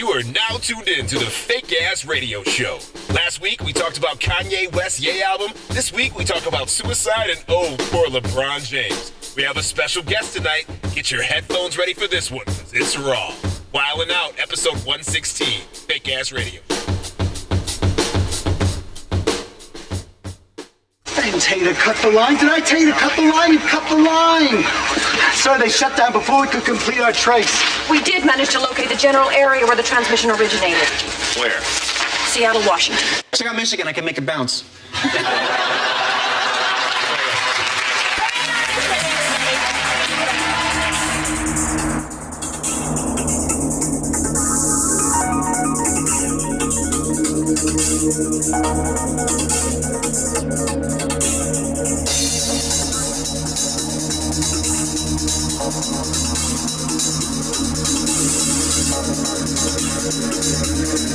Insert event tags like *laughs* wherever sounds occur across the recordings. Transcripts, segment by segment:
You are now tuned in to the Fake Ass Radio Show. Last week we talked about Kanye West's Ye album. This week we talk about suicide and oh, poor LeBron James. We have a special guest tonight. Get your headphones ready for this one, 'cause it's raw. Wildin' Out, episode 116, Fake Ass Radio. I didn't tell you to cut the line. Did I tell you to cut the line? You cut the line. Sir, they shut down before we could complete our trace. We did manage to locate the general area where the transmission originated. Where? Seattle, Washington. Check out Michigan. I can make it bounce. *laughs* Good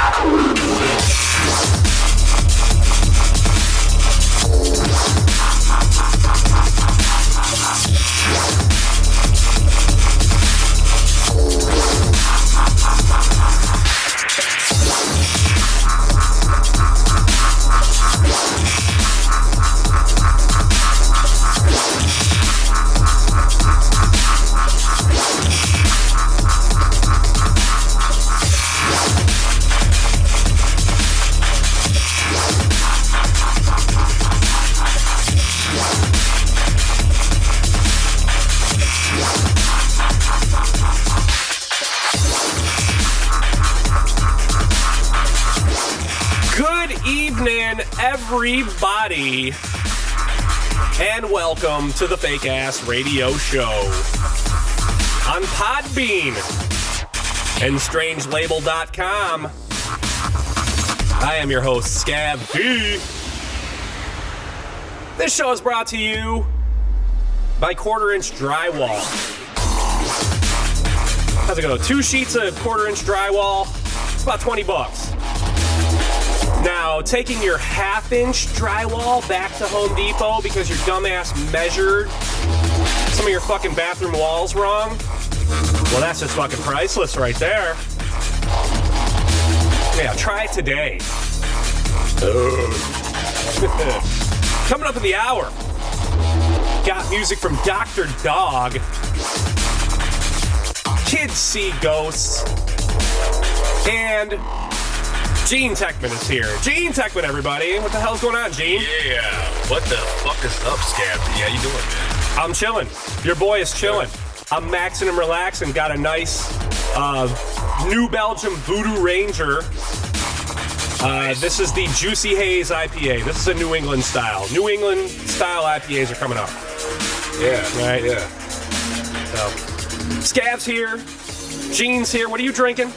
Ah! And welcome to the Fake Ass Radio Show on Podbean and StrangeLabel.com. I am your host, Scav P. This show is brought to you by Quarter Inch Drywall. How's it go? Two sheets of quarter inch drywall, it's about 20 bucks. Now, taking your half inch drywall back to Home Depot because your dumbass measured some of your fucking bathroom walls wrong, well, that's just fucking priceless right there. Yeah, try it today. *laughs* Coming up in the hour, got music from Dr. Dog. Kids See Ghosts. And Gean Techman is here. Gean Techman, everybody. What the hell's going on, Gean? Yeah, what the fuck is up, Scav? Yeah, you doing, man? I'm chilling. Your boy is chilling. I'm maxing and relaxing. Got a nice uh, New Belgium Voodoo Ranger. Uh, this is the Juicy Haze IPA. This is a New England style. New England style IPAs are coming up. Yeah, Right. Yeah. So, Scav's here. Gean's here. What are you drinking?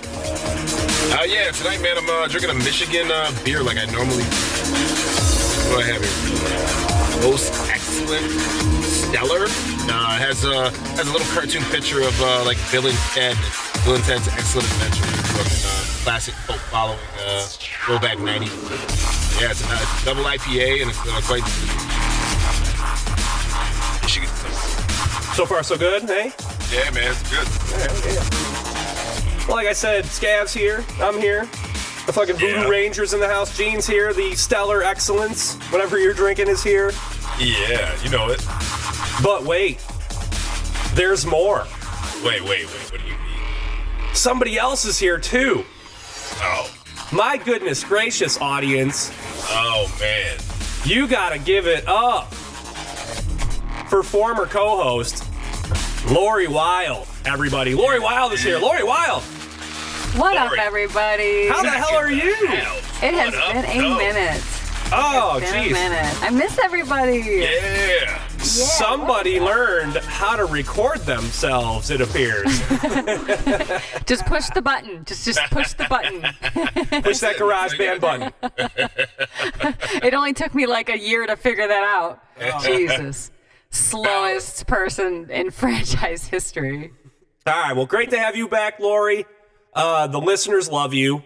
Uh, yeah, tonight, man, I'm uh, drinking a Michigan uh, beer like I normally. What do I have here? Most excellent stellar. Uh, it has a has a little cartoon picture of uh, like Bill and Ted. Bill and Ted's Excellent Adventure. Fucking uh, classic cult following. Uh, throwback '90s. Yeah, it's a, it's a double IPA and it's uh, quite. Michigan. So far, so good, hey? Yeah, man, it's good. Well, like I said, Scav's here. I'm here. The fucking Voodoo Yeah. Rangers in the house. Gean's here. The Stellar Excellence, whatever you're drinking, is here. Yeah, you know it. But wait, there's more. Wait, wait, wait. What do you mean? Somebody else is here too. Oh, My goodness gracious, audience. oh man. You gotta give it up for former co host Lori Wild, everybody. Lori Wild is here. Lori Wild, What up, everybody? how the hell are you? it has What up, oh, been a though? minute. Oh, jeez. I miss everybody. Yeah. somebody learned how to record themselves. It appears. *laughs* Just push the button. Just just push the button. *laughs* Push that garage band button. *laughs* It only took me like a year to figure that out. Oh. Jesus. Slowest person in *laughs* franchise history. All right. Well, great to have you back, Lori. Uh, the listeners love you. All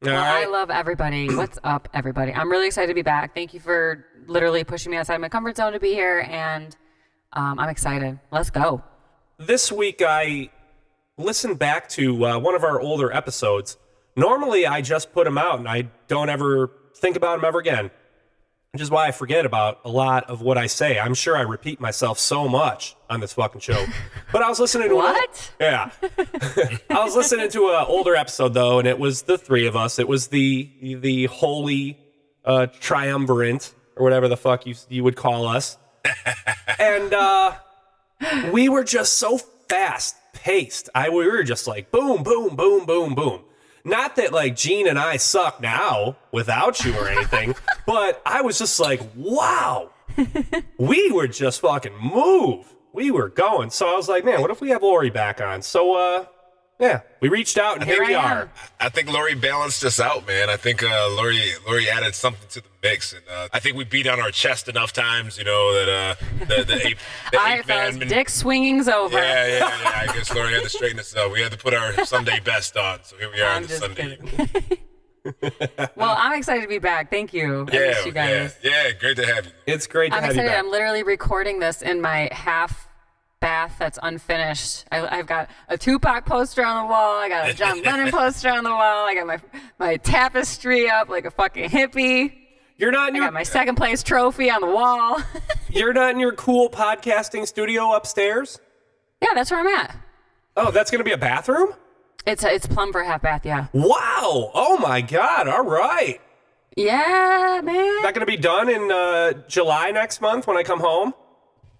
Well, I love everybody. *clears throat* What's up, everybody? I'm really excited to be back. Thank you for literally pushing me outside my comfort zone to be here, and um, I'm excited. Let's go. this week I listened back to uh, one of our older episodes. Normally, I just put them out and I don't ever think about them ever again, which is why I forget about a lot of what I say. I'm sure I repeat myself so much on this fucking show. *laughs* But I was listening to an- What? yeah, *laughs* I was listening to an older episode though, and it was the three of us. It was the the holy uh, triumvirate or whatever the fuck you you would call us, and. uh we were just so fast paced. I we were just like boom, boom, boom, boom, boom. Not that like Gean and I suck now without you or anything, *laughs* but I was just like, wow, we were just fucking move. We were going. So I was like, man, what if we have Lori back on? So uh, yeah, we reached out and here, Here we I are. I think Lori balanced us out, man. I think uh, Lori Lori added something to the mix, and uh, I think we beat on our chest enough times, you know, that uh, the the *laughs* ape, the All right, ape fellas, man. dick swinging's over. yeah, yeah, *laughs* yeah. I guess Lori had to straighten us up. We had to put our Sunday best on, so here we are I'm on the just Sunday. *laughs* well, I'm excited to be back. Thank you. I Yeah, miss you guys. yeah, yeah. Great to have you. It's great to I'm have you excited. I'm literally recording this in my half bath that's unfinished. I, I've got a Tupac poster on the wall. I got a John *laughs* Lennon poster on the wall. I got my my tapestry up like a fucking hippie. You're not in I your got my second place trophy on the wall. *laughs* you're not in your cool podcasting studio upstairs. yeah, that's where I'm at. Oh, that's gonna be a bathroom. It's a, it's plum for a half bath. Yeah. Wow! Oh my God! All right. Yeah, man. That gonna be done in uh, July next month when I come home.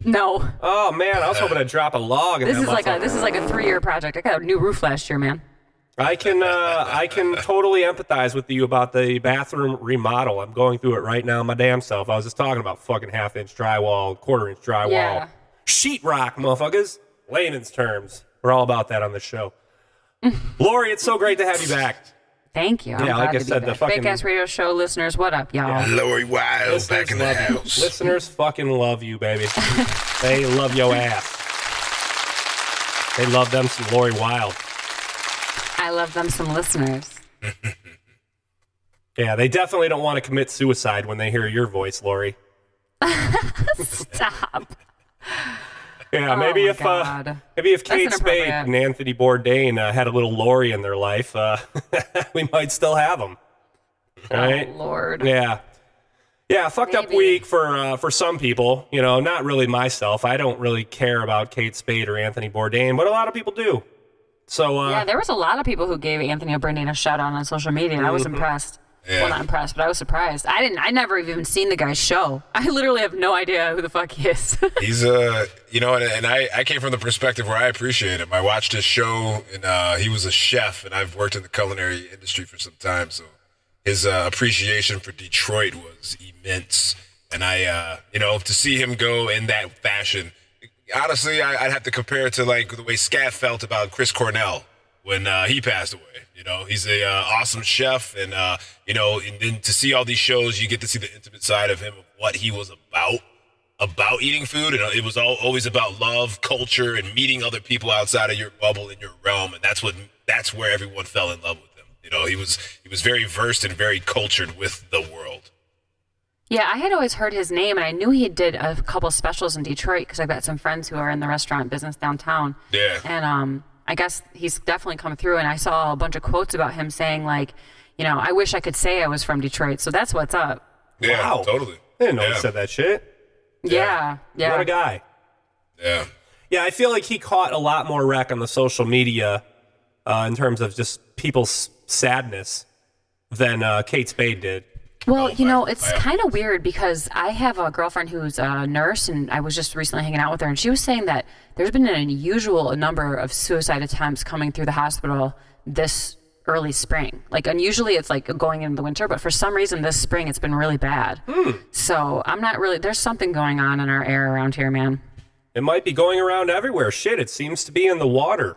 No, Oh man, I was hoping to drop a log. In this is like a this is like a three year project. I got a new roof last year, man. I can uh, I can totally empathize with you about the bathroom remodel. I'm going through it right now, my damn self. I was just talking about fucking half inch drywall, quarter inch drywall, Yeah. sheetrock, motherfuckers. Layman's terms. We're all about that on the show. Lori, it's so great to have you back. Thank you. I'm Yeah, glad like I to said, the back. fucking- Big ass radio show listeners, what up, y'all? Lori Wild back in the house. Listeners fucking love you, baby. *laughs* they love your ass. They love them some Lori Wild. I love them some listeners. Yeah, they definitely don't want to commit suicide when they hear your voice, Lori. *laughs* Stop. Yeah, maybe Oh if uh, maybe if Kate Spade and Anthony Bourdain uh, had a little Lori in their life, uh, *laughs* we might still have them. Right? Oh, Lord. Yeah. Yeah, fucked up week for uh, for some people. You know, not really myself. I don't really care about Kate Spade or Anthony Bourdain, but a lot of people do. So uh, Yeah, there was a lot of people who gave Anthony Bourdain a shout out on social media. I was impressed. Yeah. Well, not impressed, but I was surprised. I didn't. I never even seen the guy's show. I literally have no idea who the fuck he is. *laughs* He's uh, you know, and, and I, I came from the perspective where I appreciate him. I watched his show, and uh, he was a chef, and I've worked in the culinary industry for some time, so his uh, appreciation for Detroit was immense. And I, uh, you know, to see him go in that fashion, honestly, I, I'd have to compare it to like the way Scav felt about Chris Cornell when uh, he passed away. You know, he's a uh, awesome chef, and uh, you know, and then to see all these shows, you get to see the intimate side of him of what he was about about eating food, and it was all, always about love, culture, and meeting other people outside of your bubble in your realm, and that's what that's where everyone fell in love with him. You know, he was he was very versed and very cultured with the world. yeah, I had always heard his name, and I knew he did a couple specials in Detroit because I've got some friends who are in the restaurant business downtown. Yeah. And um, I guess he's definitely come through. And I saw a bunch of quotes about him saying like, you know, I wish I could say I was from Detroit. So that's what's up. Yeah, Wow. totally. I didn't know yeah. he said that shit. Yeah. Yeah. What a guy. Yeah. Yeah, I feel like he caught a lot more wreck on the social media uh, in terms of just people's sadness than uh, Kate Spade did. Well, you know, it's kind of weird because I have a girlfriend who's a nurse, and I was just recently hanging out with her, and she was saying that there's been an unusual number of suicide attempts coming through the hospital this early spring. Like, and usually it's like going into the winter, but for some reason this spring it's been really bad. Hmm. So I'm not really. There's something going on in our air around here, man. It might be going around everywhere. Shit, it seems to be in the water.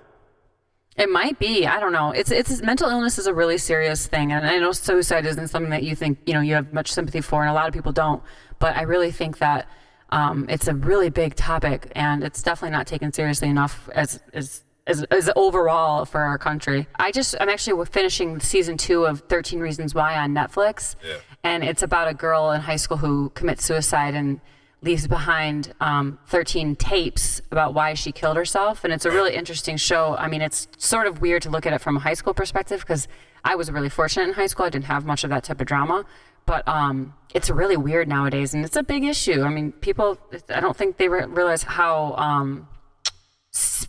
It might be. I don't know. It's it's mental illness is a really serious thing, and I know suicide isn't something that you think you know you have much sympathy for, and a lot of people don't. But I really think that um, it's a really big topic, and it's definitely not taken seriously enough as as as, as overall for our country. I just I'm actually finishing season two of Thirteen Reasons Why on Netflix, and it's about a girl in high school who commits suicide and leaves behind um, 13 tapes about why she killed herself. And it's a really interesting show. I mean, it's sort of weird to look at it from a high school perspective because I was really fortunate in high school. I didn't have much of that type of drama. But um, it's really weird nowadays, and it's a big issue. I mean, people, I don't think they re- realize how um,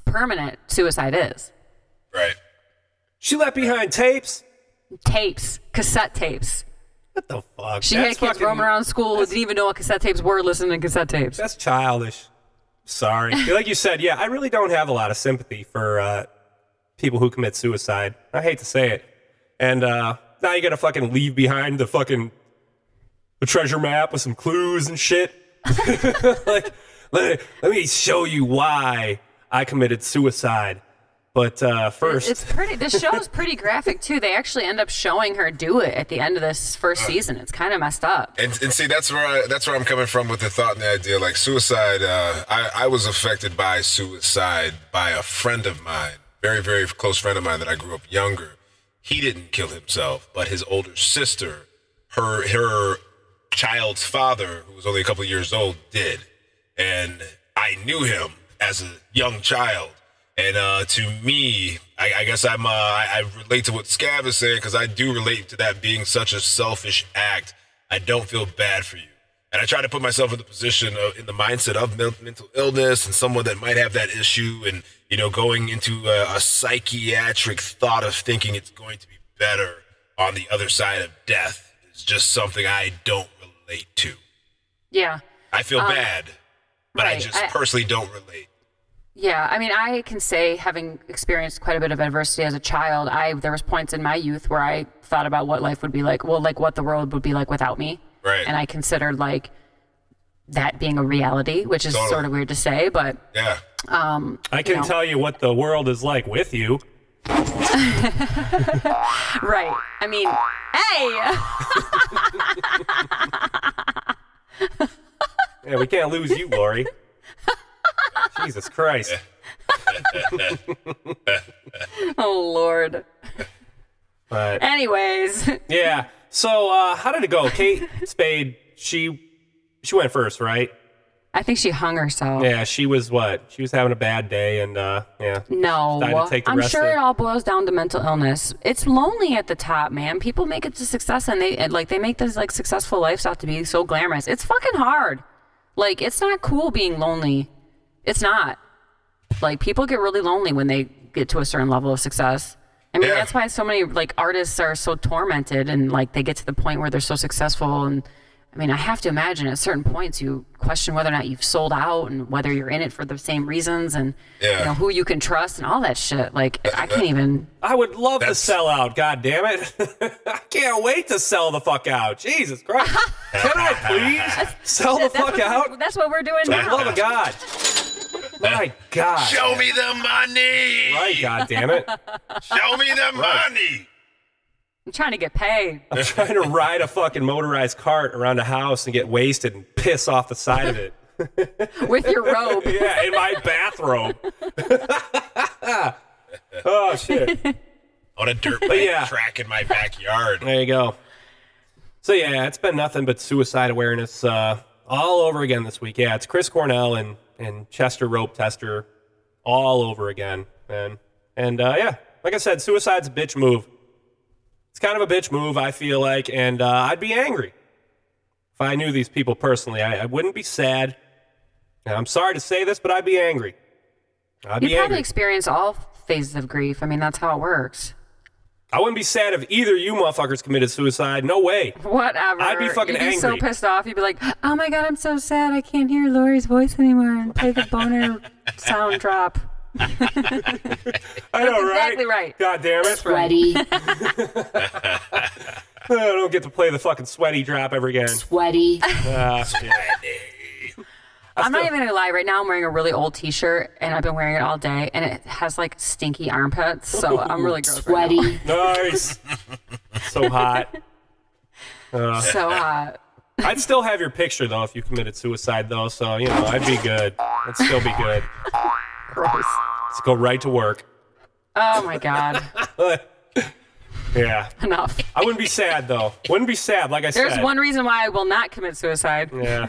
permanent suicide is. Right. She left behind tapes. Tapes, cassette tapes. What the fuck? She That's had kids fucking- roaming around school didn't even know what cassette tapes were listening to cassette tapes. That's childish. Sorry. *laughs* like you said, yeah, I really don't have a lot of sympathy for uh, people who commit suicide. I hate to say it. And uh, now you gotta fucking leave behind the fucking the treasure map with some clues and shit. *laughs* like, let, let me show you why I committed suicide. But uh, first, It's pretty. The show's pretty graphic too. They actually end up showing her do it at the end of this first season. It's kind of messed up. And, and see, that's where I, that's where I'm coming from with the thought and the idea. Like suicide, uh, I, I was affected by suicide by a friend of mine, very very close friend of mine that I grew up younger. He didn't kill himself, but his older sister, her her child's father, who was only a couple of years old, did, and I knew him as a young child. And uh, to me, I, I guess I'm uh, I, I relate to what Scav is saying because I do relate to that being such a selfish act. I don't feel bad for you, and I try to put myself in the position of in the mindset of mental illness and someone that might have that issue, and you know, going into a, a psychiatric thought of thinking it's going to be better on the other side of death is just something I don't relate to. Yeah. I feel bad, but I Um, just I- personally don't relate. Yeah, I mean, I can say, having experienced quite a bit of adversity as a child, I there was points in my youth where I thought about what life would be like. Well, like what the world would be like without me. Right. And I considered like that being a reality, which is Totally. sort of weird to say, but Yeah. Um, I can know. tell you what the world is like with you. *laughs* right. I mean, hey. *laughs* Yeah, we can't lose you, Lori. Jesus Christ. *laughs* Oh Lord. But Anyways, yeah. So uh, how did it go? Kate Spade, she she went first, right? I think she hung herself. Yeah, she was what? She was having a bad day and uh yeah. No, to take the I'm sure of- it all boils down to mental illness. It's lonely at the top, man. People make it to success, and they like they make this like successful out to be so glamorous. It's fucking hard. Like it's not cool being lonely. It's not. Like people get really lonely when they get to a certain level of success. I mean, Yeah. that's why so many like artists are so tormented, and like they get to the point where they're so successful and. I mean, I have to imagine at certain points you question whether or not you've sold out and whether you're in it for the same reasons and Yeah. you know who you can trust and all that shit. Like I can't even. I would love to sell out, god damn it. *laughs* I can't wait to sell the fuck out. Jesus Christ. *laughs* Can I please sell the fuck what, out? That's what we're doing For the now. love of God. My God. Show me the money. Right, god damn it. Show me the money. I'm trying to get paid. I'm trying to ride a fucking motorized cart around a house and get wasted and piss off the side of it. *laughs* with your robe. *laughs* Yeah, in my bathrobe. *laughs* oh shit. On a dirt bike yeah. track in my backyard. There you go. So yeah, it's been nothing but suicide awareness uh, all over again this week. Yeah, it's Chris Cornell and and Chester Rope Tester all over again, man. And uh, yeah, like I said, suicide's a bitch move. It's kind of a bitch move, I feel like, and uh, I'd be angry if I knew these people personally. I, I wouldn't be sad. And I'm sorry to say this, but I'd be angry. I'd You be probably angry. experience all phases of grief. I mean, that's how it works. I wouldn't be sad if either you motherfuckers committed suicide. No way. Whatever. I'd be fucking You'd be so pissed off. You'd be like, "Oh my god, I'm so sad. I can't hear Lori's voice anymore." And play the boner *laughs* sound drop. I know, right? exactly right. God damn it. Sweaty, *laughs* I don't get to play the fucking sweaty drop ever again. sweaty. Ah, shit. I'm not even gonna lie. Right now, I'm wearing a really old T-shirt, and I've been wearing it all day, and it has like stinky armpits, so I'm really gross. Right Sweaty. *laughs* Nice. so hot. now. *laughs* So hot. I'd still have your picture though if you committed suicide though, so you know I'd be good. I'd still be good. gross. Let's go right to work. Oh my god. *laughs* Yeah, Enough. I wouldn't be sad though. Wouldn't be sad, like I said. There's said. one reason why I will not commit suicide. Yeah,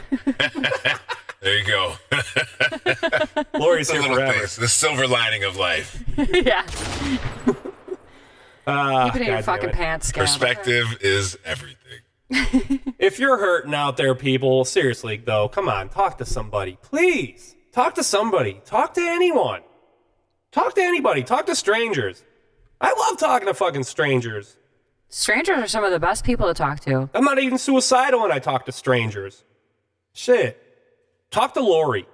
There you go. *laughs* Lori's the here little forever. things, the silver lining of life. *laughs* yeah. *laughs* Ah, Keep it in your God damn fucking it. pants, Scav. Perspective is everything. If you're hurting out there, people, seriously though, come on, talk to somebody, please. Talk to somebody. Talk to anyone. Talk to anybody. Talk to strangers. I love talking to fucking strangers. Strangers are some of the best people to talk to. I'm not even suicidal when I talk to strangers. Shit. Talk to Lori.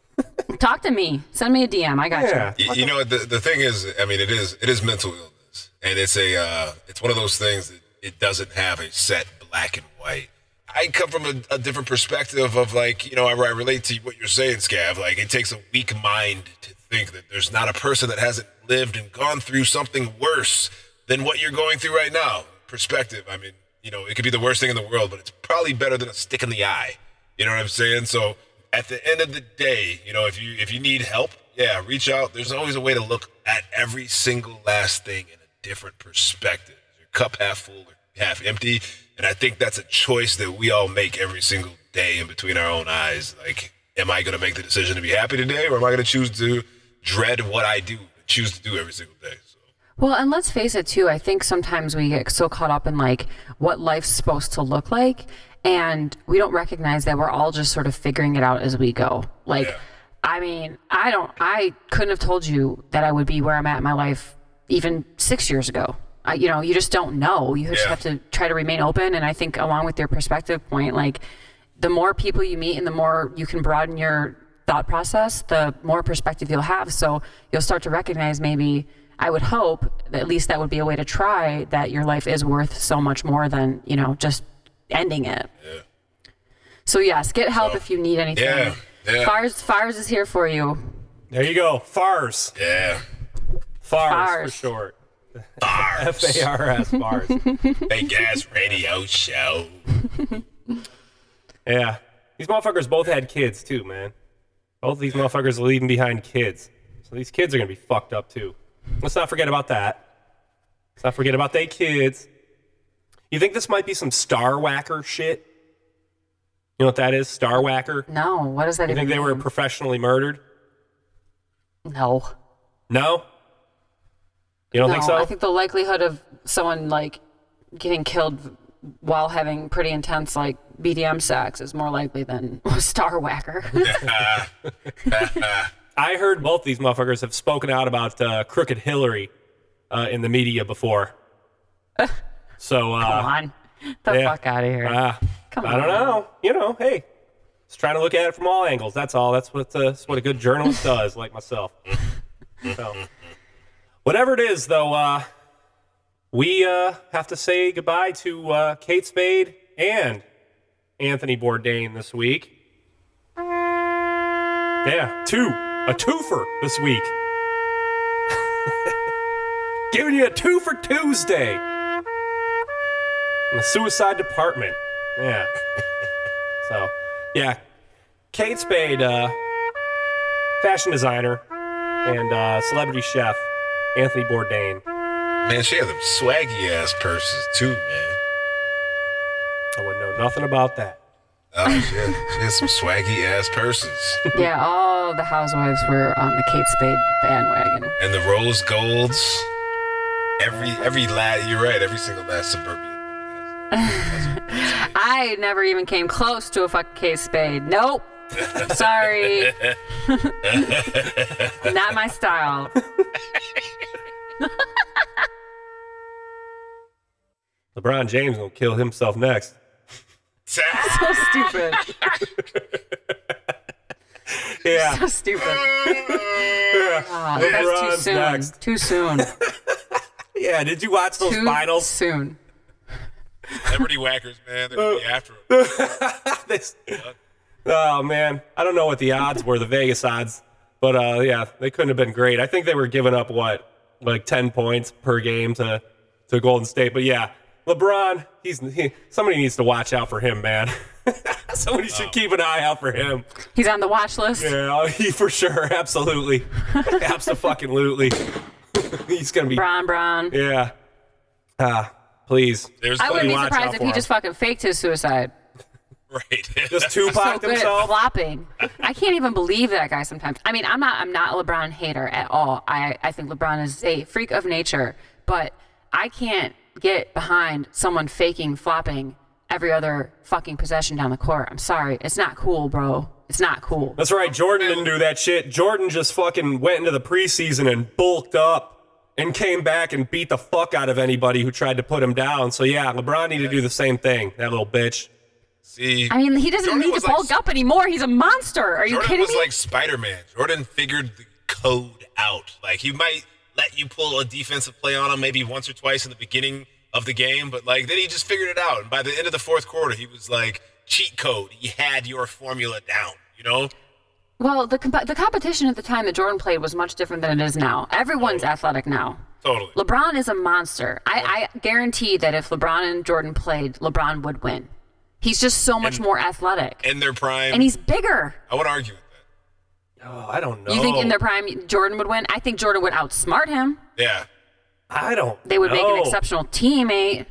*laughs* Talk to me. Send me a DM. I got Yeah. you. You, you know the, the thing is i mean it is it is mental illness and it's a uh, it's one of those things that it doesn't have a set black and white i come from a, a different perspective of like you know I, I relate to what you're saying scav like it takes a weak mind to think that there's not a person that hasn't lived and gone through something worse than what you're going through right now perspective i mean you know it could be the worst thing in the world but it's probably better than a stick in the eye you know what i'm saying so at the end of the day, you know, if you if you need help, yeah, reach out. There's always a way to look at every single last thing in a different perspective. Your cup half full or half empty? And I think that's a choice that we all make every single day in between our own eyes. Like, am I going to make the decision to be happy today, or am I going to choose to dread what I do, choose to do every single day? So, Well, and let's face it too. I think sometimes we get so caught up in like what life's supposed to look like, and we don't recognize that we're all just sort of figuring it out as we go. Like. I mean, I don't, I couldn't have told you that I would be where I'm at in my life even six years ago. I, you know, you just don't know. You just Yeah. have to try to remain open. And I think, along with your perspective point, like the more people you meet and the more you can broaden your thought process, the more perspective you'll have. So you'll start to recognize maybe, I would hope, that at least that would be a way to try that your life is worth so much more than, you know, just ending it. So, yes, get help if you need anything. Yeah, yeah. Fars, Fars is here for you. There you go. FARS. yeah, FARS, Fars. for short. bars, *laughs* F A R S, FARS. fake ass radio show. *laughs* yeah. These motherfuckers both had kids, too, man. Both of these motherfuckers are leaving behind kids. So these kids are going to be fucked up, too. Let's not forget about that. Let's not forget about they kids. You think this might be some Star Whacker shit? You know what that is? Star Whacker? No, what does that You even think they were professionally murdered? No. No? You don't no, think so? I think the likelihood of someone like getting killed while having pretty intense like BDM sex is more likely than *laughs* star whacker. *laughs* I heard both these motherfuckers have spoken out about uh, Crooked Hillary uh, in the media before. *laughs* so, uh, Come on. The yeah. fuck out of here. uh, Come I don't know. You know, hey, just trying to look at it from all angles. That's all. That's what uh, that's what a good journalist *laughs* does, like myself. So, whatever it is, though, uh, we uh, have to say goodbye to uh, Kate Spade and Anthony Bourdain this week. Yeah, two. A twofer this week. *laughs* Giving you a two for Tuesday. In the suicide department. Yeah. *laughs* so, yeah. Kate Spade, uh, fashion designer and uh, celebrity chef Anthony Bourdain. Man, she had them swaggy ass purses too, man. I wouldn't know nothing about that. Oh, she had, she had some swaggy ass purses. *laughs* yeah, all the housewives were on the Kate Spade bandwagon. and the rose golds. Every every lad, you're right. Every single last suburban. Woman has- *laughs* I never even came close to a fucking Kate Spade. Nope. Sorry. *laughs* Not my style. *laughs* LeBron James gonna kill himself next. So stupid. Yeah. So stupid. Ah, that's too soon. next. Too soon. Yeah, did you watch those too finals? soon. Liberty whackers, man. They're gonna be after him. *laughs* This- oh man, I don't know what the odds were, the Vegas odds, but uh, yeah, they couldn't have been great. I think they were giving up what, like ten points per game to to Golden State. But yeah, LeBron, he's he, somebody needs to watch out for him, man. *laughs* somebody should keep an eye out for him. He's on the watch list. Yeah, *laughs* he for sure, absolutely, absolutely. he's gonna be, Bron, Bron. yeah. Ah, please, There's I wouldn't be surprised if he him. just fucking faked his suicide. *laughs* right. just Tupac *laughs* so Tupac good at flopping. I can't even believe that guy sometimes. I mean, I'm not I'm not a LeBron hater at all. I, I think LeBron is a freak of nature, but I can't get behind someone faking flopping every other fucking possession down the court. I'm sorry. It's not cool, bro. It's not cool. That's right. Jordan didn't do that shit. Jordan just fucking went into the preseason and bulked up and came back and beat the fuck out of anybody who tried to put him down. So yeah, LeBron needed to do the same thing. That little bitch. See, I mean, he doesn't Jordan need to was like- bulk up anymore. He's a monster. Are you kidding me? Jordan kidding was me? like Spider Man. Jordan figured the code out. Like he might let you pull a defensive play on him maybe once or twice in the beginning of the game, but like then he just figured it out. And by the end of the fourth quarter, he was like cheat code. He had your formula down. You know? Well, the comp- the competition at the time that Jordan played was much different than it is now. Everyone's athletic now. Totally. LeBron is a monster. I, I guarantee that if LeBron and Jordan played, LeBron would win. He's just so much And- more athletic. in their prime. And he's bigger. I would argue with that. Oh, I don't know. You think in their prime Jordan would win? I think Jordan would outsmart him. Yeah. I don't. They would make an know. exceptional teammate.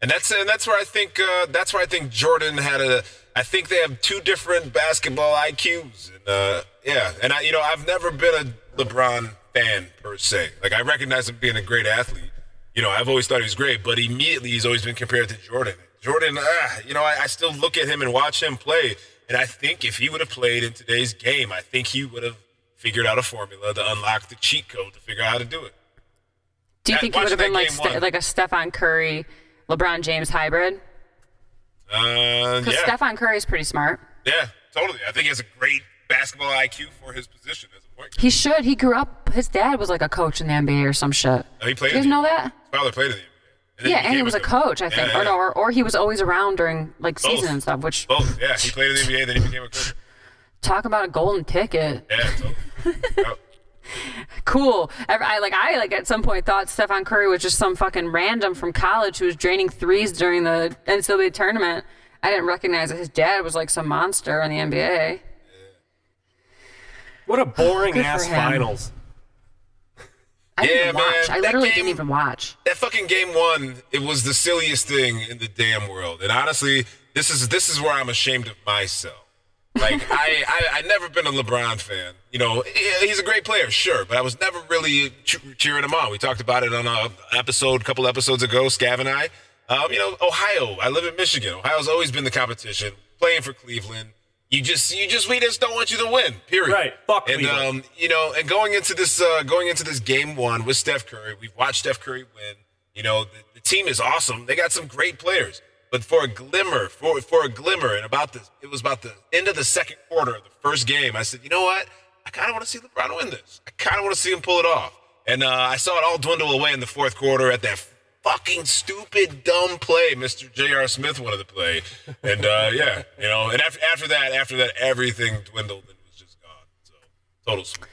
And that's and that's where I think uh, that's where I think Jordan had a. I think they have two different basketball IQs, and uh, yeah, and I you know I've never been a LeBron fan per se. Like I recognize him being a great athlete. You know I've always thought he was great, but immediately he's always been compared to Jordan. Jordan, ah, you know I, I still look at him and watch him play, and I think if he would have played in today's game, I think he would have figured out a formula to unlock the cheat code to figure out how to do it. Do you think he would have been like Ste- like a Stephen Curry, LeBron James hybrid? Uh, Because yeah. Stephen Curry is pretty smart. Yeah, totally. I think he has a great basketball IQ for his position as a point guard. He should. He grew up. His dad was like a coach in the NBA or some shit. Oh, he played You guys know that? His father played in the NBA. then Yeah, and he was a coach, I think, Yeah, or no, or, or he was always around during like season and stuff. Which Both, yeah. He played in the NBA, then he became a coach. talk about a golden ticket. Yeah, totally. *laughs* Yep. Cool. I, I like. I like at some point thought Stephen Curry was just some fucking random from college who was draining threes during the NCAA tournament. I didn't recognize that his dad was like some monster in the NBA. What a boring Good for ass finals. I didn't Yeah, even watch. man, I that literally game- didn't even watch. That fucking game one, it was the silliest thing in the damn world. And honestly, this is this is where I'm ashamed of myself. Like I, I I never been a LeBron fan. You know, he's a great player, sure, but I was never really cheering him on. We talked about it on a episode, a couple episodes ago. Scav and I. Um, you know, Ohio. I live in Michigan. Ohio's always been the competition. Playing for Cleveland, you just you just we just don't want you to win. Period. Right. Fuck And Cleveland. um, you know, and going into this uh, going into this game one with Steph Curry, we've watched Steph Curry win. You know, the, the team is awesome. They got some great players. But for a glimmer, for for a glimmer, and about this, it was about the end of the second quarter of the first game. I said, you know what? I kind of want to see LeBron win this. I kind of want to see him pull it off. And uh, I saw it all dwindle away in the fourth quarter at that fucking stupid, dumb play Mr. J.R. Smith wanted to play. And uh, yeah, you know, and after after that, after that, everything dwindled and was just gone. So total. sweep.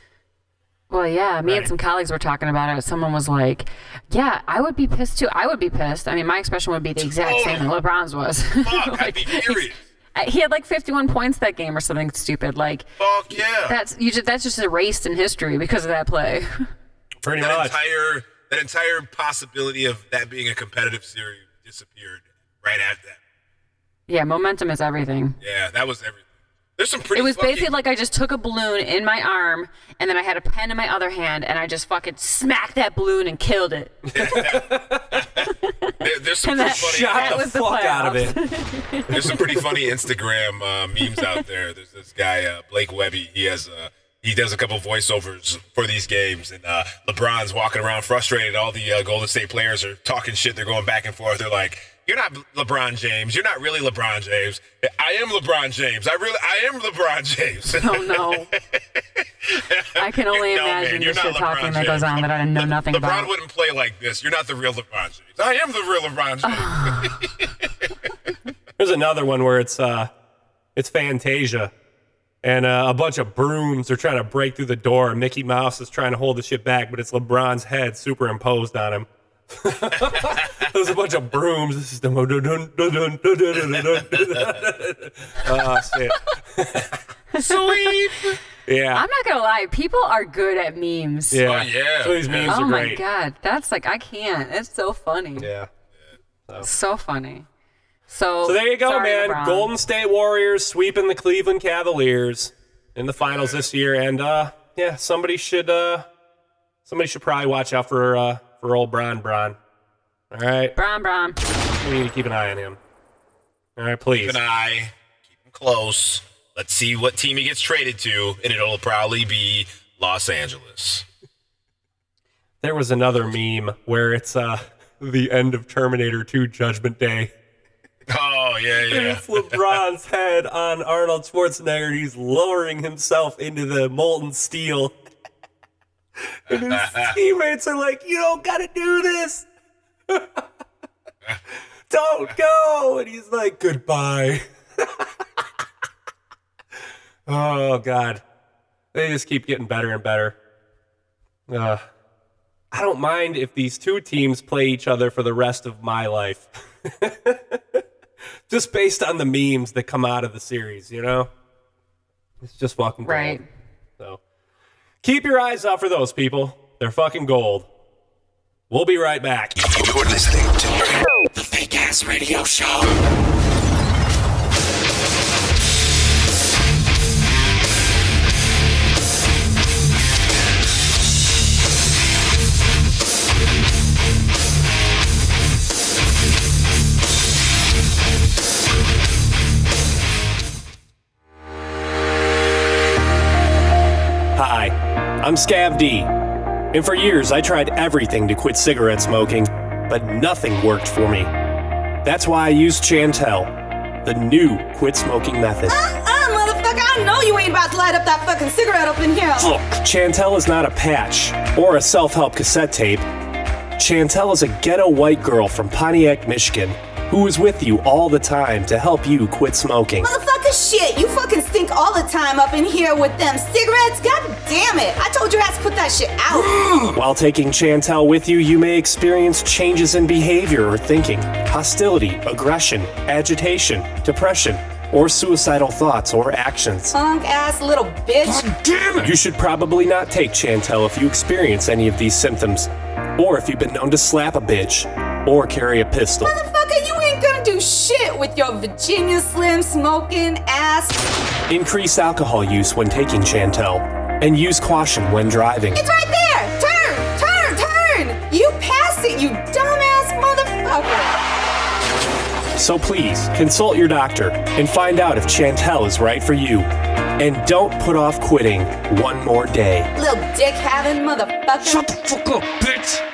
Well, yeah, me and some colleagues were talking about it. Someone was like, "Yeah, I would be pissed too. I would be pissed." I mean, my expression would be the exact oh, same that LeBron's was. Fuck, I'd *laughs* be furious. He had like 51 points that game or something stupid. Like Fuck yeah. that's you just that's just erased in history because of that play. *laughs* Pretty that much. entire that entire possibility of that being a competitive series disappeared right after that. yeah, momentum is everything. Yeah, that was everything. There's some pretty. It was fucking- basically like I just took a balloon in my arm and then I had a pen in my other hand and I just fucking smacked that balloon and killed it. *laughs* There- there's some and pretty that- funny. Shot That *laughs* the was the fuck out of it. *laughs* There's some pretty funny Instagram uh, memes out there. There's this guy uh, Blake Webby. He has a he does a couple voiceovers for these games, and uh, LeBron's walking around frustrated. All the uh, Golden State players are talking shit. They're going back and forth. They're like, "You're not LeBron James. You're not really LeBron James. I am LeBron James. I really, I am LeBron James." Oh no. *laughs* I can only No, man, imagine you're the shit not talking LeBron that goes James. on that I know nothing LeBron about. LeBron wouldn't play like this. You're not the real LeBron James. I am the real LeBron *sighs* James. There's another one where it's uh, it's Fantasia, and uh, a bunch of brooms are trying to break through the door. Mickey Mouse is trying to hold the shit back, but it's LeBron's head superimposed on him. There's a bunch of brooms. This is the oh shit. Sweet. Yeah, I'm not gonna lie, people are good at memes. yeah, Oh, yeah. So these memes Oh are my great. god, that's like I can't. It's so funny. Yeah. So funny. So So there you go, sorry, man. LeBron. Golden State Warriors sweeping the Cleveland Cavaliers in the finals this year, and uh, yeah, somebody should uh, somebody should probably watch out for uh, for old Bron Bron. All right, Bron Bron. we need to keep an eye on him. All right, please. Keep an eye. Keep him close. Let's see what team he gets traded to, and it'll probably be Los Angeles. There was another meme where it's uh, the end of Terminator 2 Judgment Day. Oh yeah, *laughs* And yeah. It's LeBron's head on Arnold Schwarzenegger. He's lowering himself into the molten steel. *laughs* And his teammates are like, You don't gotta do this. *laughs* don't go. And he's like, Goodbye. *laughs* oh, God. They just keep getting better and better. Uh, I don't mind if these two teams play each other for the rest of my life. just based on the memes that come out of the series, you know? It's just fucking gold. Right. So keep your eyes out for those people. They're fucking gold. We'll be right back. You're listening to the Fake Ass Radio Show. I'm Scav D. And for years, I tried everything to quit cigarette smoking, but nothing worked for me. That's why I used Chantel, the new quit smoking method. Uh, motherfucker, I know you ain't about to light up that fucking cigarette up in here. Look, Chantel is not a patch or a self help cassette tape. Chantel is a ghetto white girl from Pontiac, Michigan, who is with you all the time to help you quit smoking. Motherfucker, shit, you fucking stink all the time up in here with them cigarettes. God damn it. I told your ass to put that shit out. *gasps* While taking Chantel with you, you may experience changes in behavior or thinking, hostility, aggression, agitation, depression, or suicidal thoughts or actions. Punk ass little bitch. God damn it! You should probably not take Chantel if you experience any of these symptoms, or if you've been known to slap a bitch, or carry a pistol. Motherfucker, you ain't gonna do shit with your Virginia Slim smoking ass. Increase alcohol use when taking Chantel, and use caution when driving. It's right there. Turn, turn, turn. You passed it, you dumbass motherfucker. So please, consult your doctor and find out if Chantel is right for you. And don't put off quitting one more day. Little dick having motherfucker. Shut the fuck up, bitch!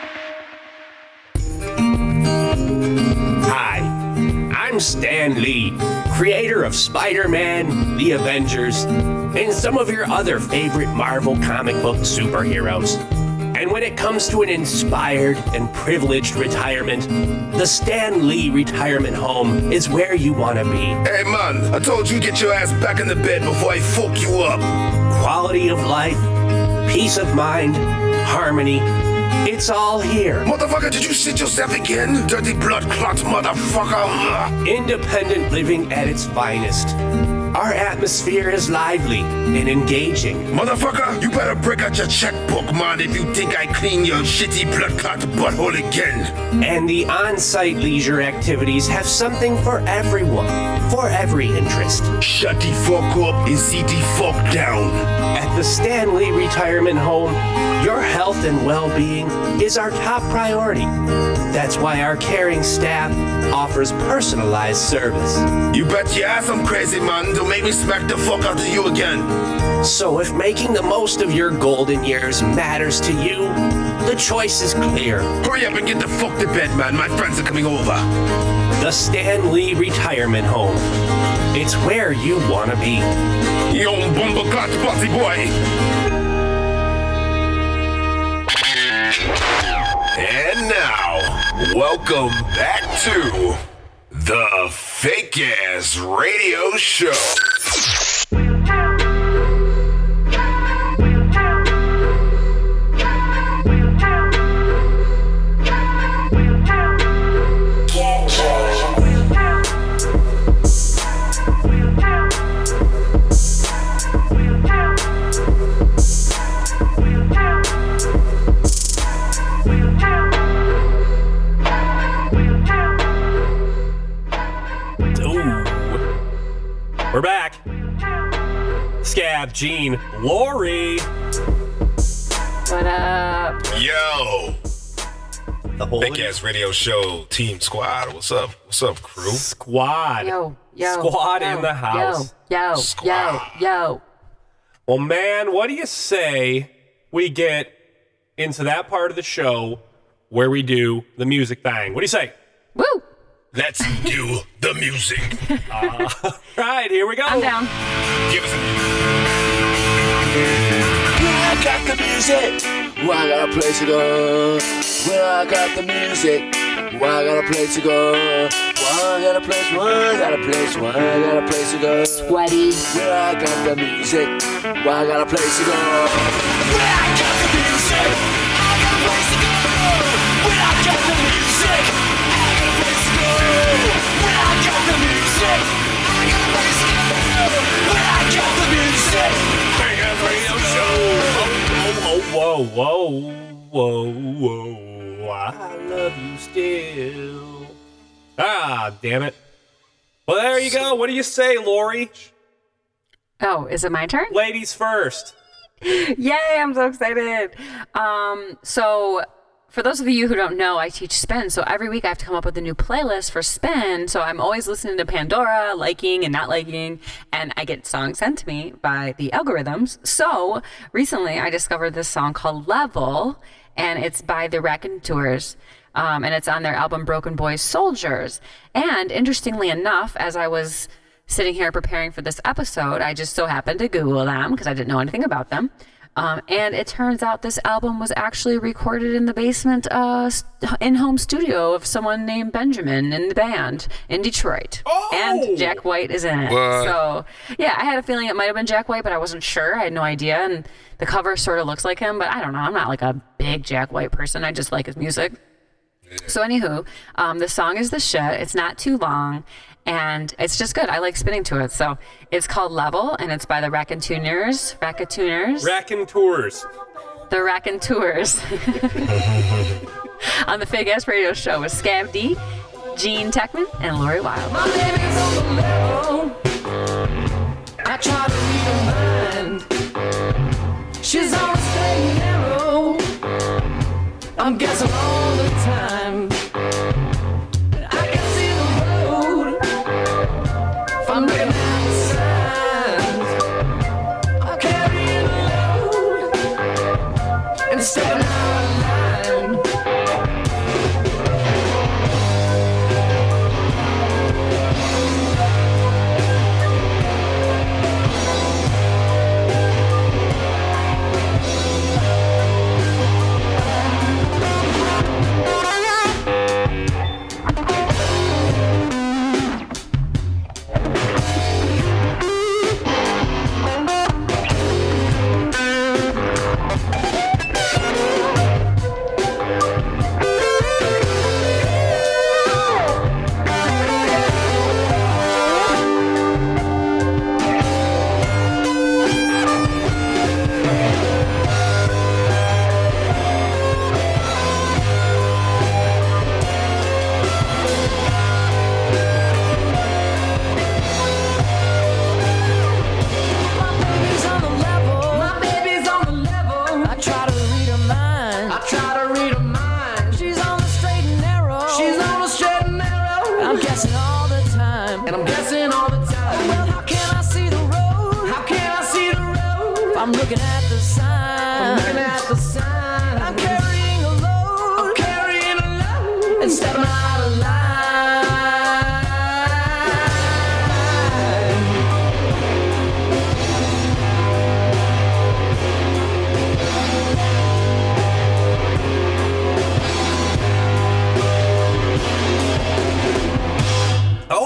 Stan Lee, creator of Spider Man, The Avengers, and some of your other favorite Marvel comic book superheroes. And when it comes to an inspired and privileged retirement, the Stan Lee Retirement Home is where you want to be. Hey man, I told you get your ass back in the bed before I fuck you up. Quality of life, peace of mind, harmony, it's all here. Motherfucker, did you shit yourself again? Dirty blood clot motherfucker. Independent living at its finest. Our atmosphere is lively and engaging. Motherfucker, you better break out your checkbook, man, if you think I clean your shitty blood clot butthole again. And the on site leisure activities have something for everyone, for every interest. Shut the fuck up and sit the fuck down. At the Stan Lee Retirement Home, your health and well being is our top priority. That's why our caring staff offers personalized service. You bet your ass I'm crazy, man. Don't make me smack the fuck out of you again. So, if making the most of your golden years matters to you, the choice is clear. Hurry up and get the fuck to bed, man. My friends are coming over. The Stan Lee Retirement Home. It's where you want to be. Young bumbleclot bossy boy. And now, welcome back to the Fake Ass Radio Show. Gean, Lori. What up? Yo, The whole Fake Ass Radio Show Team Squad. What's up? What's up, crew? squad. Yo, yo. Squad yo, in the house. Yo, yo, Squad. yo, yo. Well, man, what do you say we get into that part of the show where we do the music thing? What do you say? Woo! Let's do the music. *laughs* Right, here we go. I'm down. Give us a I got the music. Well, I got a place to go. Well, I got the music. Well, I got a place to go. Well, I got a place. Well, I got a place. Well, I got a place to go. Sweaty. Well, I got the music. Well, I got a place to go. Well, I got the music. I got a place to go. Well, I got the whoa, whoa, whoa, whoa. I love you still. Ah, damn it. Well, there you go. What do you say, Lori? Oh, is it my turn? Ladies first. *laughs* Yay, I'm so excited. Um, so for those of you who don't know, I teach spin. So every week I have to come up with a new playlist for spin. So I'm always listening to Pandora, liking and not liking, and I get songs sent to me by the algorithms. So recently I discovered this song called Level, and it's by the Raconteurs. Um, and it's on their album Broken Boy Soldiers. And interestingly enough, as I was sitting here preparing for this episode, I just so happened to Google them because I didn't know anything about them. Um, and it turns out this album was actually recorded in the basement uh, in-home studio of someone named Benjamin in the band in Detroit. Oh! And Jack White is in it. What? So yeah, I had a feeling it might have been Jack White, but I wasn't sure. I had no idea. And the cover sort of looks like him, but I don't know. I'm not like a big Jack White person. I just like his music. So anywho, um, the song is the shit. It's not too long, and it's just good. I like spinning to it. So it's called Level, and it's by the Raconteurs. Raconteurs. Raconteurs. the Raconteurs. *laughs* On the Fake Ass Radio Show with Scav D, Gean Techman, and Lori Wild. My baby's on the level. I try to read her mind. She's on a straight and narrow. I'm guessing all the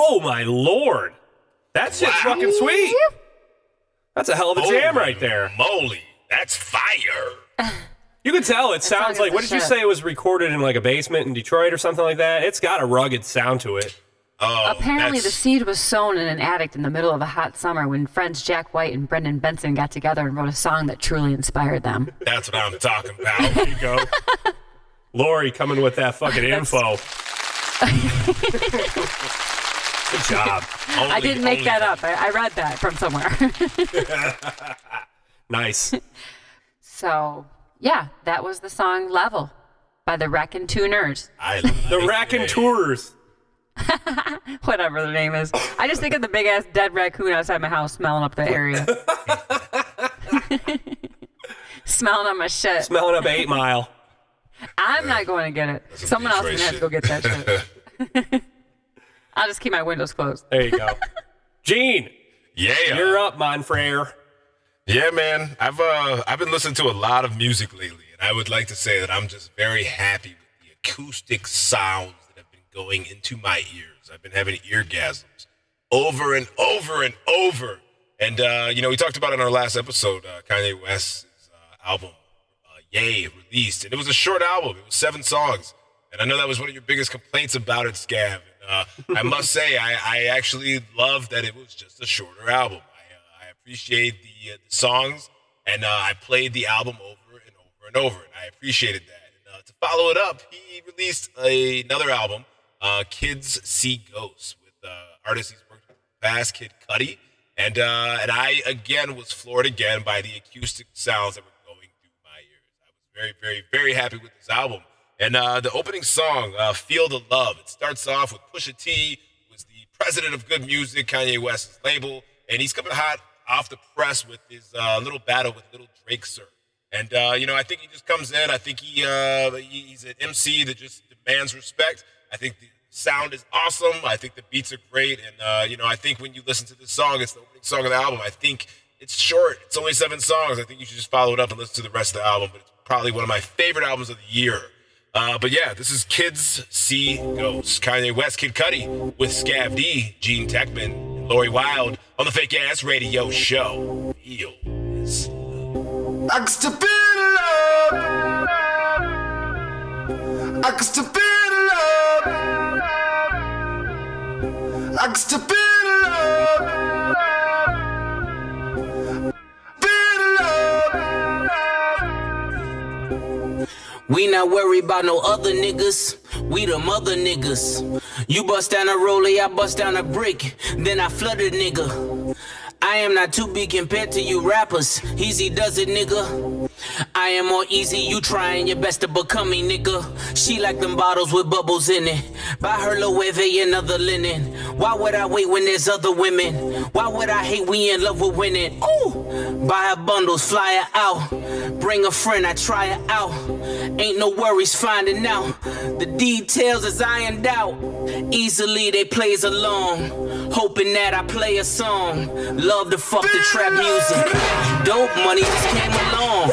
Oh my lord, that shit's fucking sweet. That's a hell of a jam right there. Moly, that's fire. You can tell it sounds like. What the did you say it was recorded in like a basement in Detroit or something like that? It's got a rugged sound to it. Oh, Apparently, the seed was sown in an attic in the middle of a hot summer when friends Jack White and Brendan Benson got together and wrote a song that truly inspired them. That's what I'm talking about. There you go. Lori coming with that fucking *laughs* info. *laughs* Good job. *laughs* I didn't make that up. I, I read that from somewhere. *laughs* Nice. so, yeah, that was the song Level by the Wreckin' Tuners. I *laughs* The Raconteurs. Whatever the name is. I just think of the big ass dead raccoon outside my house smelling up the area. smelling up my shit. Smelling up Eight Mile. I'm not going to get it. Someone else is going to have to go get that shit. I'll just keep my windows closed. There you go. *laughs* Gean, yeah. you're up, Monfrere. Yeah, man. I've uh I've been listening to a lot of music lately, and I would like to say that I'm just very happy with the acoustic sounds that have been going into my ears. I've been having eargasms over and over and over. And uh, you know, we talked about it in our last episode, uh, Kanye West's uh, album, uh, Ye, released, and it was a short album. It was seven songs, and I know that was one of your biggest complaints about it, Scav. Uh, I must say, I, I actually love that it was just a shorter album. I, uh, I appreciate the, uh, the songs, and uh, I played the album over and over and over, and I appreciated that. And uh, to follow it up, he released a, another album, uh, Kids See Ghosts, with artists he's worked with, Bass Kid Cudi, and and I again was floored again by the acoustic sounds that were going through my ears. I was very, very, very happy with this album. And uh, the opening song, uh, "Feel the Love," it starts off with Pusha T, who is the president of good music, Kanye West's label, and he's coming hot off the press with his uh, little battle with Little Drake, sir. And uh, you know, I think he just comes in. I think he uh, he's an MC that just demands respect. I think the sound is awesome. I think the beats are great, and uh, you know, I think when you listen to this song, it's the opening song of the album. I think it's short. It's only seven songs. I think you should just follow it up and listen to the rest of the album. But it's probably one of my favorite albums of the year. Uh, but yeah, this is Kids See Ghosts. Kanye West, Kid Cudi with Scav D, Gean Techman, and Lori Wild on the Fake Ass Radio Show. Feel this. I can still feel love. I can still feel love. I can We not worried about no other niggas. We the mother niggas. You bust down a rollie, I bust down a brick. Then I flood a nigga. I am not too big compared to you rappers. Easy does it, nigga. I am more easy, you trying your best to become me, nigga. She like them bottles with bubbles in it. Buy her Loewe and other linen. Why would I wait when there's other women? Why would I hate we in love with winning? Ooh, buy her bundles, fly her out. Bring a friend, I try her out. Ain't no worries finding out. The details is ironed out. Easily they plays along. Hoping that I play a song. Love to fuck the trap music. Dope money just came along.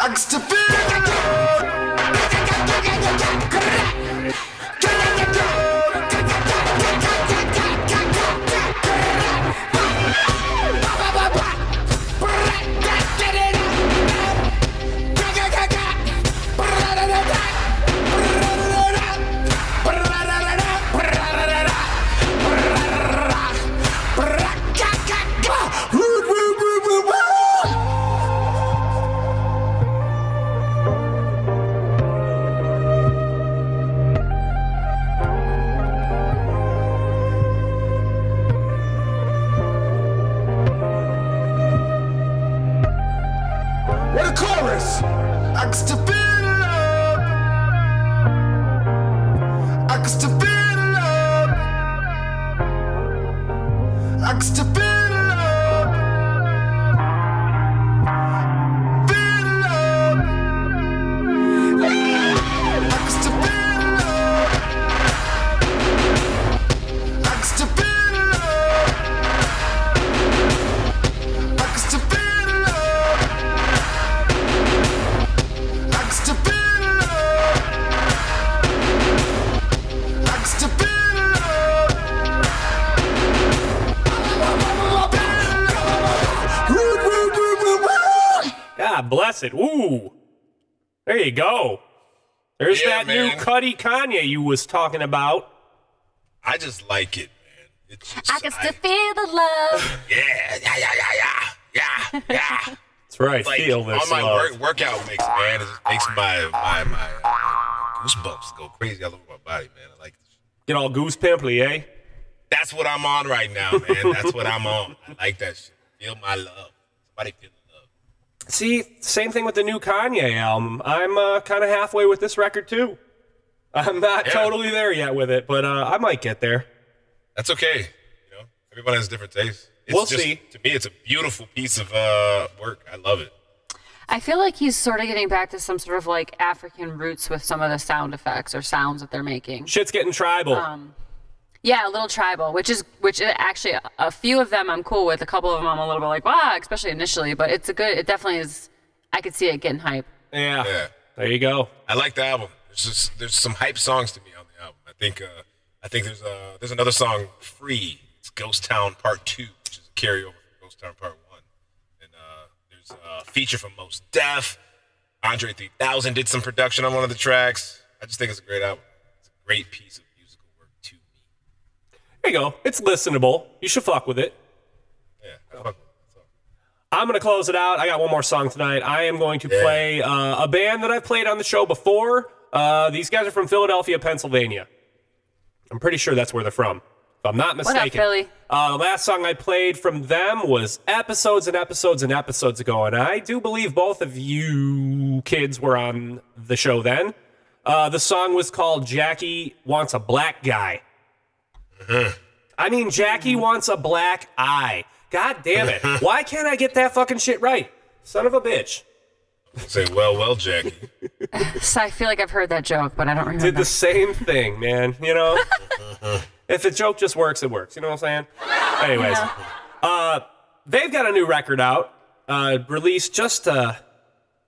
I can still God bless it. Ooh. There you go. There's Yeah, that new man. Cudi Kanye you was talking about. I just like it, man. It's just, I can still feel the love. *laughs* yeah, yeah, yeah, yeah, yeah, yeah, yeah. That's right. like Feel this on my love. work, workout mix, man. It makes my my my goosebumps go crazy all over my body, man. I like this. Get all goose pimply, eh? That's what I'm on right now, man. That's what I'm on. I like that shit. Feel my love. Somebody feel the love. See, same thing with the new Kanye album. I'm uh, kind of halfway with this record too. I'm not Yeah. totally there yet with it, but uh, I might get there. That's okay. You know, everyone has different tastes. It's We'll just, see. To me, it's a beautiful piece of uh, work. I love it. I feel like he's sort of getting back to some sort of like African roots with some of the sound effects or sounds that they're making. Shit's getting tribal. Um, yeah, a little tribal, which is which actually a few of them I'm cool with. A couple of them I'm a little bit like wow, especially initially. But it's a good. It definitely is. I could see it getting hype. yeah. Yeah. There you go. I like the album. There's just there's some hype songs to me on the album. I think uh, I think there's uh there's another song free. It's Ghost Town Part Two, which is a carryover from Ghost Town Part One. And uh, there's a feature from Mos Def. Andre 3000 did some production on one of the tracks. I just think it's a great album. It's a great piece of musical work to me. There you go. It's listenable. You should fuck with it. Yeah, I fuck with it. I'm going to close it out. I got one more song tonight. I am going to Yeah. play uh, a band that I've played on the show before. Uh, these guys are from Philadelphia, Pennsylvania. I'm pretty sure that's where they're from, if I'm not mistaken. What mistaken. up, Philly? Uh, the last song I played from them was episodes and episodes and episodes ago, and I do believe both of you kids were on the show then. Uh, the song was called Jackie Wants a Black Guy. I mean, Jackie wants a black eye. God damn it. *laughs* Why can't I get that fucking shit right? Son of a bitch. say, well, well, Jackie. *laughs* So I feel like I've heard that joke, but I don't remember. Did the same thing, man. You know? *laughs* if a joke just works, it works. You know what I'm saying? Anyways, uh, they've got a new record out, uh, released just uh, I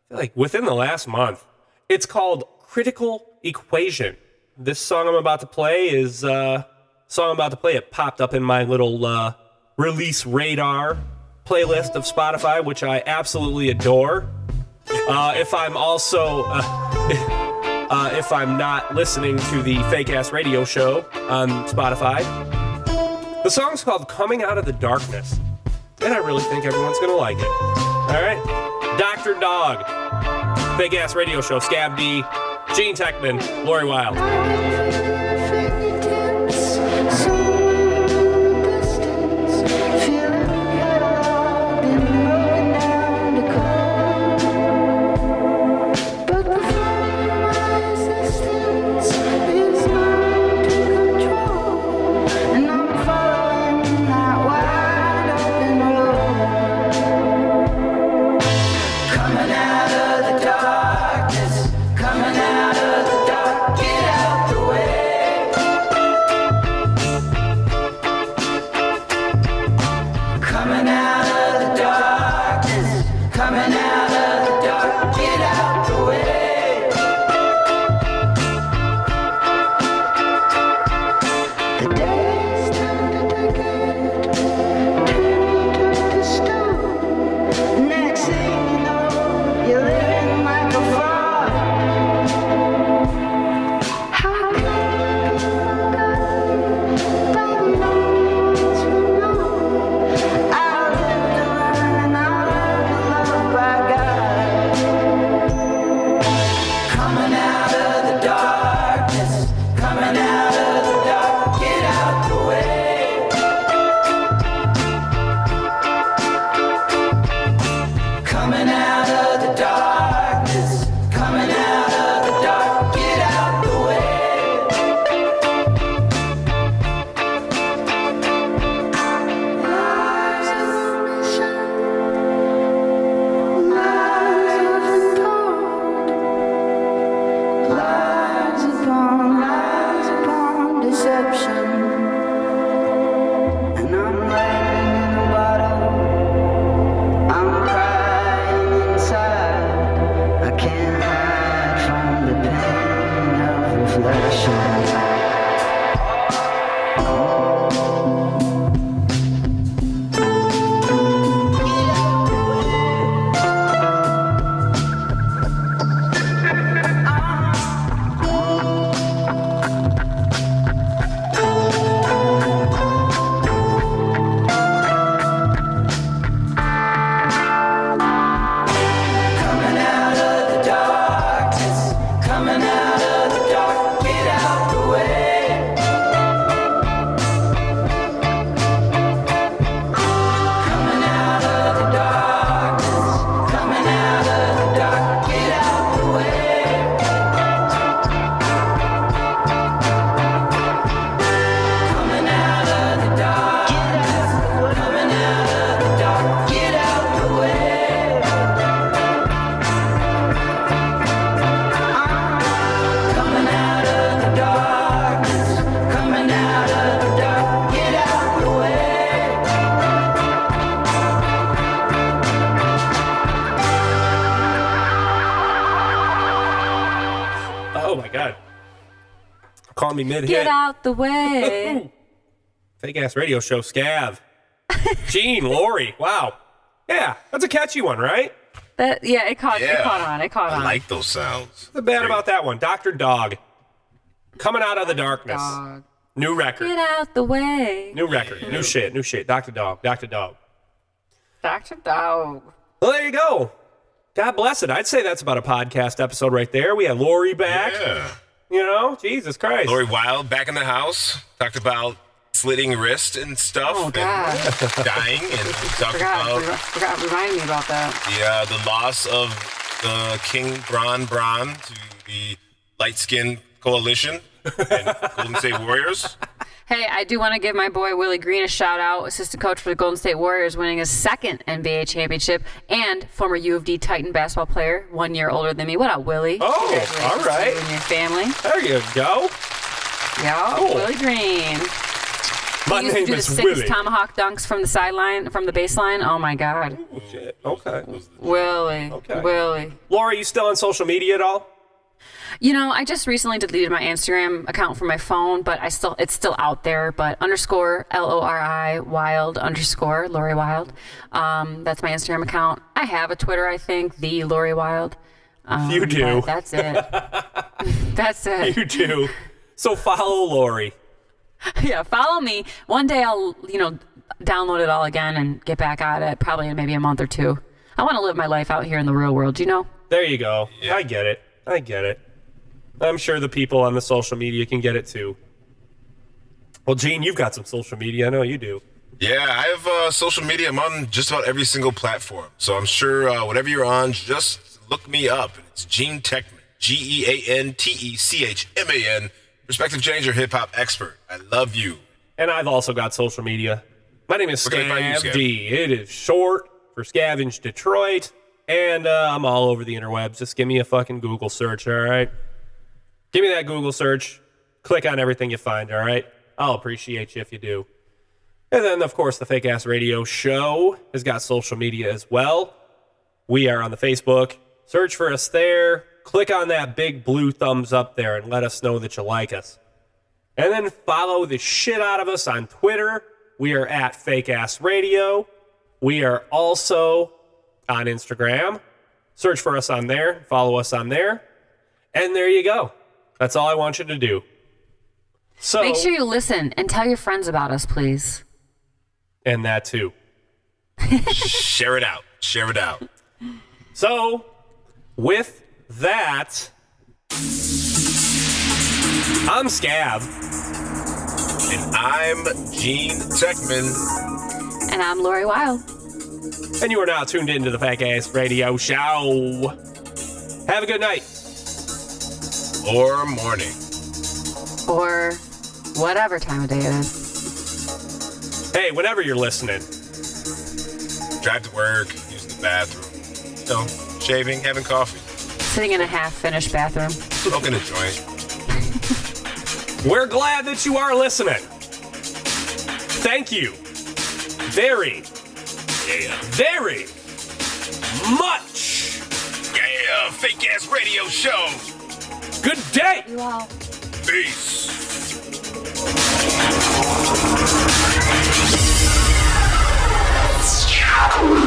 feel like within the last month. It's called Critical Equation. This song I'm about to play is uh, song I'm about to play. It popped up in my little uh, release radar playlist of Spotify, which I absolutely adore. Uh, if I'm also uh, *laughs* uh, if I'm not listening to the fake ass radio show on Spotify. The song's called Coming Out of the Darkness, and I really think everyone's gonna like it. All right? Dr. Dog, fake ass radio show, Scav D, Gean Techman, Lori Wild. Me mid Get out the way. *laughs* Fake ass radio show, Scav. Gean, Lori. Wow. Yeah, that's a catchy one, right? that yeah, it caught it Yeah. caught on. It caught on. I on. like those sounds. What's bad about that one? Dr. Dog. Coming out of the darkness. Dog. New record. Get out the way. New record. New shit. New shit. Dr. Dog. Dr. Dog. Dr. Dog. Well, there you go. God bless it. I'd say that's about a podcast episode right there. We had Lori back. Yeah. You know, Jesus Christ. Lori Wild back in the house. Talked about slitting wrist and stuff. Oh, and *laughs* dying. And we *laughs* talked Forgot, about forgot, forgot. Remind me about that. the uh, the loss of the King Bron Bron to the light skinned coalition and *laughs* Golden State Warriors. Hey, I do want to give my boy Willie Green a shout out, assistant coach for the Golden State Warriors, winning his second NBA championship, and former U of D Titan basketball player, one year older than me. What up, Willie? Oh, all to right. you and your family. There you go. Yeah, Cool. Willie Green. My he used to name do the is sickest Willie. tomahawk dunks from the sideline, from the baseline. Oh my God, Oh, shit. Okay. Willie, Okay. Willie. Lori, you still on social media at all? You know, I just recently deleted my Instagram account from my phone, but I still it's still out there. But underscore L O R I Wild underscore Lori Wild. Um, that's my Instagram account. I have a Twitter, I think, the Lori Wild. Um, You do. That's it. *laughs* that's it. You do. So follow Lori. yeah, follow me. One day I'll you know download it all again and get back at it. Probably in maybe a month or two. I want to live my life out here in the real world. You know. There you go. Yeah. I get it. I get it. I'm sure the people on the social media can get it too. Well, Gean, you've got some social media. I know you do. Yeah, I have uh, social media. I'm on just about every single platform. So I'm sure uh, whatever you're on, just look me up. It's Gean Techman. G E A N T E C H M A N. Perspective changer, hip hop expert. I love you. And I've also got social media. My name is Where can I find you, Scav Scav? D. It is short for Scavenge Detroit. And uh, I'm all over the interwebs. Just give me a fucking Google search, all right? Give me that Google search. Click on everything you find, all right? I'll appreciate you if you do. And then, of course, the Fake Ass Radio Show has got social media as well. We are on the Facebook. Search for us there. Click on that big blue thumbs up there and let us know that you like us. And then follow the shit out of us on Twitter. We are at Fake Ass Radio. We are also on Instagram. Search for us on there. Follow us on there. And there you go. That's all I want you to do. So, Make sure you listen and tell your friends about us, please. and that too. *laughs* Share it out. Share it out. So, with that, I'm Scav. And I'm Gean Techman. And I'm Lori Wild. And you are now tuned into the Fake Ass Radio Show. Have a good night. Or morning. Or whatever time of day it is. Hey, whenever you're listening, Drive to work, using the bathroom. You know, shaving, having coffee, Sitting in a half finished bathroom. smoking a joint. we're glad that you are listening. Thank you very, Yeah. very much. Yeah, fake ass radio show. Good day. You all. Peace. Wow.